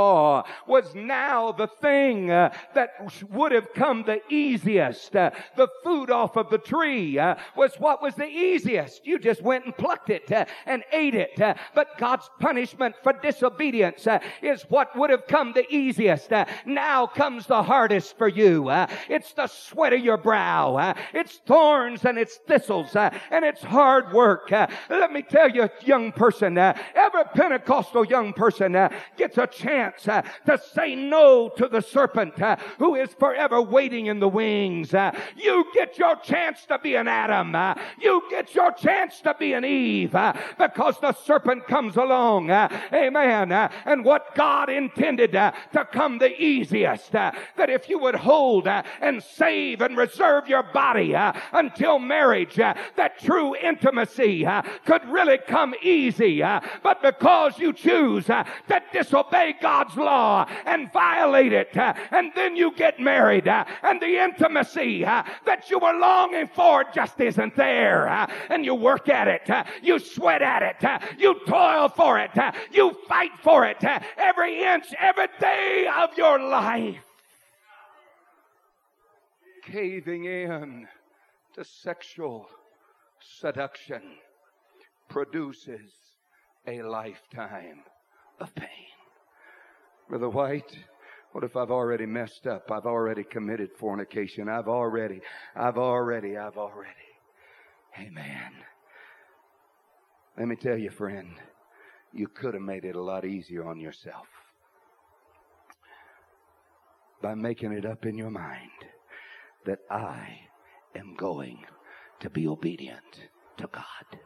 S1: was now the thing that would have come the easiest. Uh, the food off of the tree uh, was what was the easiest. You just went and plucked it uh, and ate it. Uh, but God's punishment for disobedience uh, is what would have come the easiest. Uh, now comes the hardest for you. it's the sweat of your brow. it's thorns and it's thistles and it's hard work. let me tell you, young person, every Pentecostal young person gets a chance Uh, to say no to the serpent uh, who is forever waiting in the wings. Uh, you get your chance to be an Adam. Uh, you get your chance to be an Eve uh, because the serpent comes along. Uh, amen. And what God intended to come the easiest, that if you would hold and save and reserve your body until marriage, that true intimacy could really come easy. But because you choose to disobey God's law and violate it, and then you get married uh, and the intimacy uh, that you were longing for just isn't there. Uh, and you work at it, you sweat at it, you toil for it, you fight for it every inch, every day of your life. Caving in to sexual seduction produces a lifetime of pain. Brother White, what if I've already messed up? I've already committed fornication. I've already, I've already, I've already. Amen. Let me tell you, friend, you could have made it a lot easier on yourself by making it up in your mind that I am going to be obedient to God.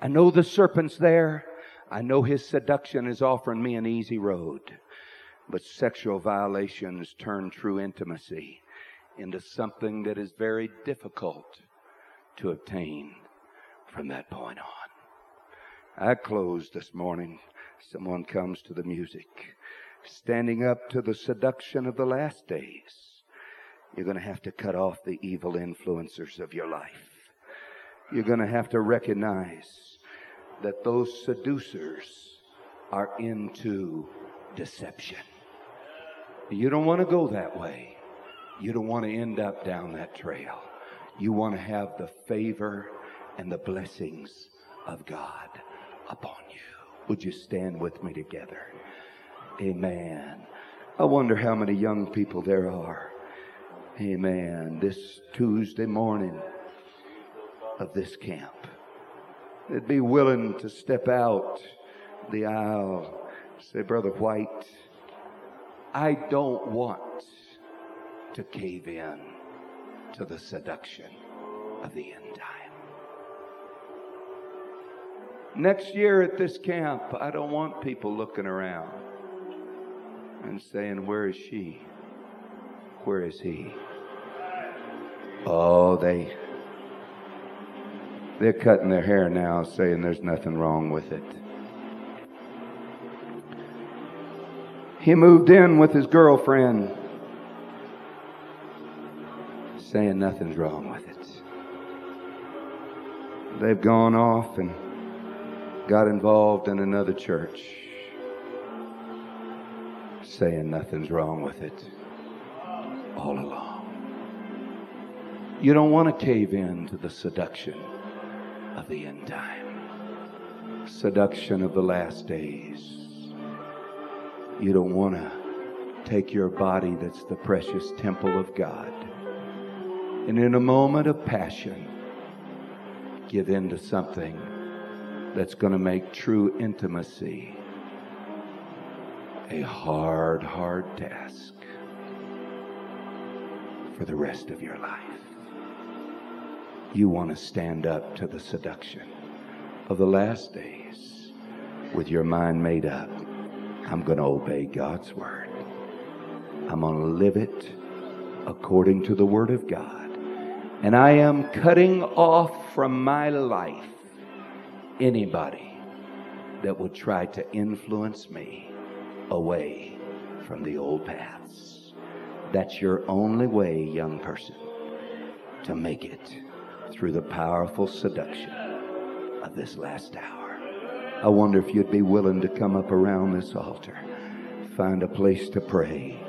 S1: I know the serpent's there. I know his seduction is offering me an easy road. But sexual violations turn true intimacy into something that is very difficult to obtain from that point on. I close this morning. Someone comes to the music, standing up to the seduction of the last days. You're going to have to cut off the evil influencers of your life. You're going to have to recognize that those seducers are into deception. You don't want to go that way. You don't want to end up down that trail. You want to have the favor and the blessings of God upon you. Would you stand with me together? Amen. I wonder how many young people there are. Amen. This Tuesday morning of this camp. They'd be willing to step out the aisle. Say, Brother White, I don't want to cave in to the seduction of the end time. Next year at this camp, I don't want people looking around and saying, Where is she? Where is he? Oh, they they're cutting their hair now, saying there's nothing wrong with it. He moved in with his girlfriend, saying nothing's wrong with it. They've gone off and got involved in another church, saying nothing's wrong with it all along. You don't want to cave in to the seduction of the end time, seduction of the last days. You don't want to take your body that's the precious temple of God and in a moment of passion give in to something that's going to make true intimacy a hard, hard task for the rest of your life. You want to stand up to the seduction of the last days with your mind made up. I'm going to obey God's word. I'm going to live it according to the word of God. And I am cutting off from my life anybody that would try to influence me away from the old paths. That's your only way, young person, to make it through the powerful seduction of this last hour. I wonder if you'd be willing to come up around this altar, find a place to pray,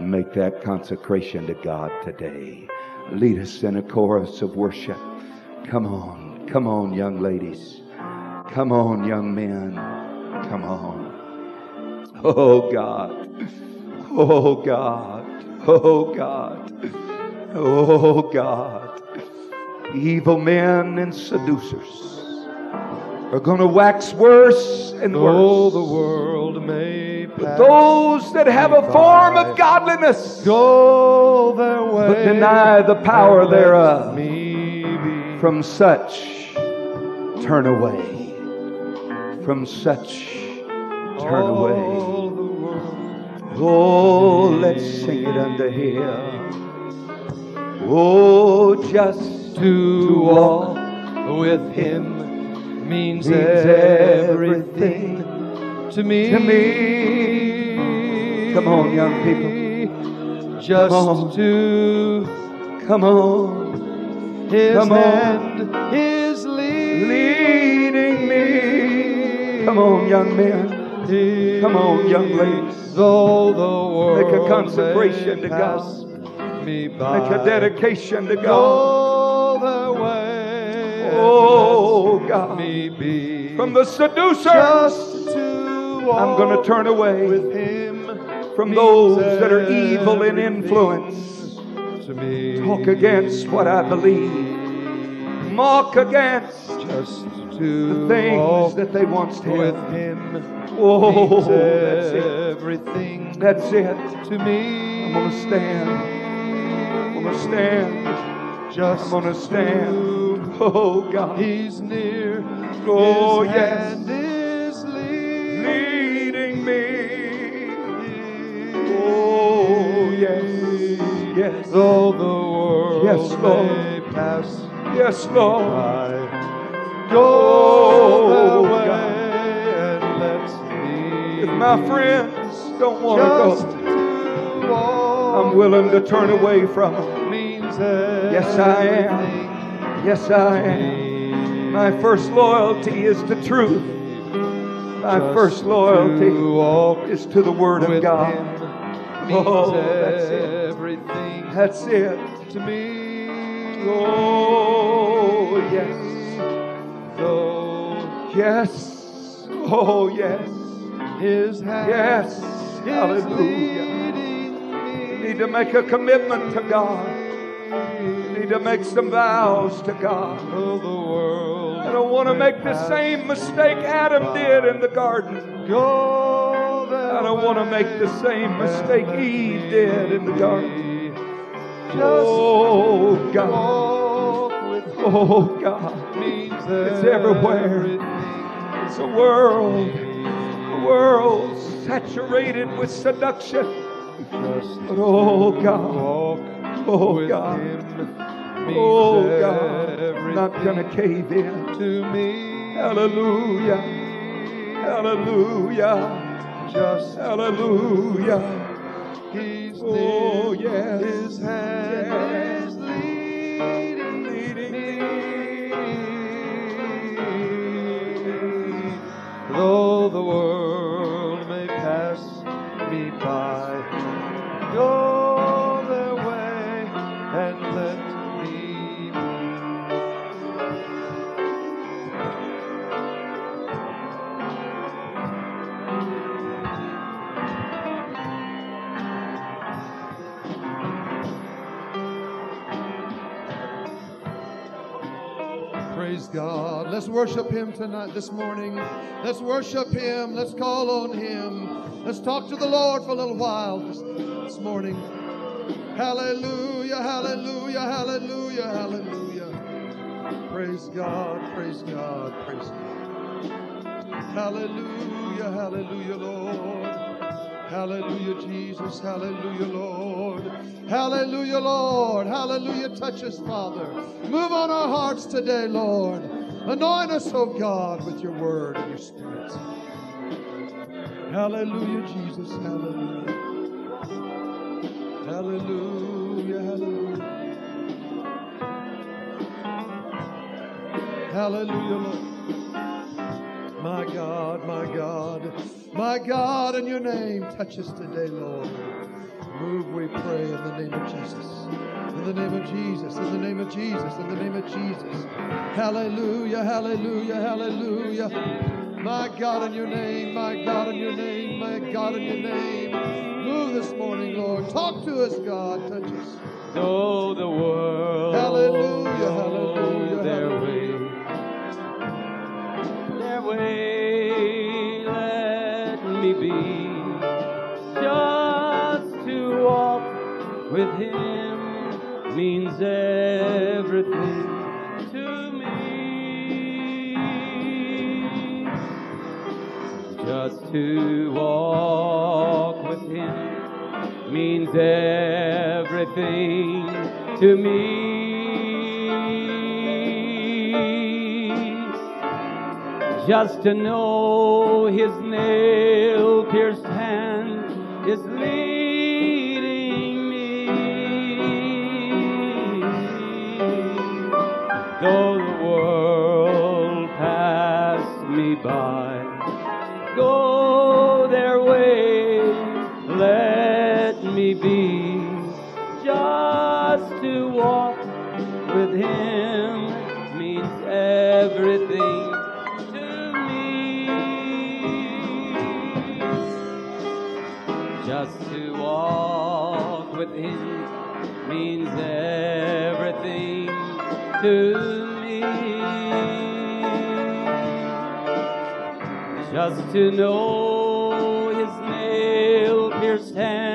S1: make that consecration to God today. Lead us in a chorus of worship. Come on, come on, young ladies. Come on, young men. Come on. Oh God. Oh God. Oh God. Oh God. Evil men and seducers are going to wax worse and worse.
S2: Though the world may
S1: But
S2: pass,
S1: those that have a form of godliness
S2: go their way,
S1: but deny the power thereof. From such turn away. From such turn away. Oh, let's sing it under here. Oh, just
S2: To walk with him means,
S1: means
S2: everything to me.
S1: to me. Come on, young people.
S2: Just
S1: Come on.
S2: to
S1: Come on.
S2: his
S1: Come on.
S2: hand is leading
S1: Leading me. Come on, young men. Come on, young ladies.
S2: Though the world
S1: Make a consecration to
S2: God. Me by.
S1: Make a dedication to God. Oh, God. From the
S2: to
S1: I'm going to turn away
S2: with him
S1: from those that are evil in influence.
S2: To me.
S1: Talk against what I believe. Mock against
S2: Just
S1: the things that they once
S2: with
S1: held.
S2: him.
S1: Oh, that's it.
S2: everything
S1: That's it.
S2: to me.
S1: I'm going to stand. I'm going to stand.
S2: Just
S1: I'm going to stand. Oh, God.
S2: He's near.
S1: Oh,
S2: His
S1: yes.
S2: hand is leading.
S1: Me. Oh, yes. Yes.
S2: Though the world
S1: Yes, Lord.
S2: may pass
S1: Yes, Lord.
S2: by,
S1: Oh,
S2: go way
S1: God.
S2: and let me.
S1: If my friends don't want to go, I'm willing to turn away from them.
S2: means
S1: Yes, I am. Yes, I am. My first loyalty is to truth. My first loyalty is to the Word of God. Oh, that's it.
S2: everything
S1: That's it.
S2: to me.
S1: Oh, yes. Yes. Oh, yes.
S2: His hand
S1: Yes. Hallelujah. need to make a commitment to God. Need to make some vows to God. I don't want to make the same mistake Adam did in the garden. I don't want to make the same mistake Eve did in the garden. Oh, God. Oh, God. It's everywhere. It's a world, a world saturated with seduction. But oh, God. Oh,
S2: oh,
S1: God. Oh, God. I'm not going to cave in.
S2: to me.
S1: Hallelujah. Hallelujah.
S2: Just
S1: Hallelujah.
S2: He's
S1: Oh, yes.
S2: His hand
S1: Yes.
S2: is Leading God. Let's worship Him tonight, this morning. Let's worship Him. Let's call on Him. Let's talk to the Lord for a little while this, this morning. Hallelujah, hallelujah, hallelujah, hallelujah. Praise God, praise God, praise God. Hallelujah, hallelujah, Lord. Hallelujah, Jesus. Hallelujah, Lord. Hallelujah, Lord. Hallelujah. Touch us, Father. Move on our hearts today, Lord. Anoint us, oh God, with your word and your spirit. Hallelujah, Jesus. Hallelujah. Hallelujah. Hallelujah. Hallelujah, Lord. My God, my God, my God, in your name, touch us today, Lord. Move, we pray, in the name of Jesus. In the name of Jesus, in the name of Jesus, in the name of Jesus. Hallelujah, hallelujah, hallelujah. My God, in your name, my God, in your name, my God, in your name. Move this morning, Lord. Talk to us, God. Touch us.
S3: Though the world
S2: Hallelujah, hallelujah,
S3: their way, their way, be just to walk with Him means everything to me. Just to walk with Him means everything to me. Just to know His nail pierced to me. Just to know his nail pierced hands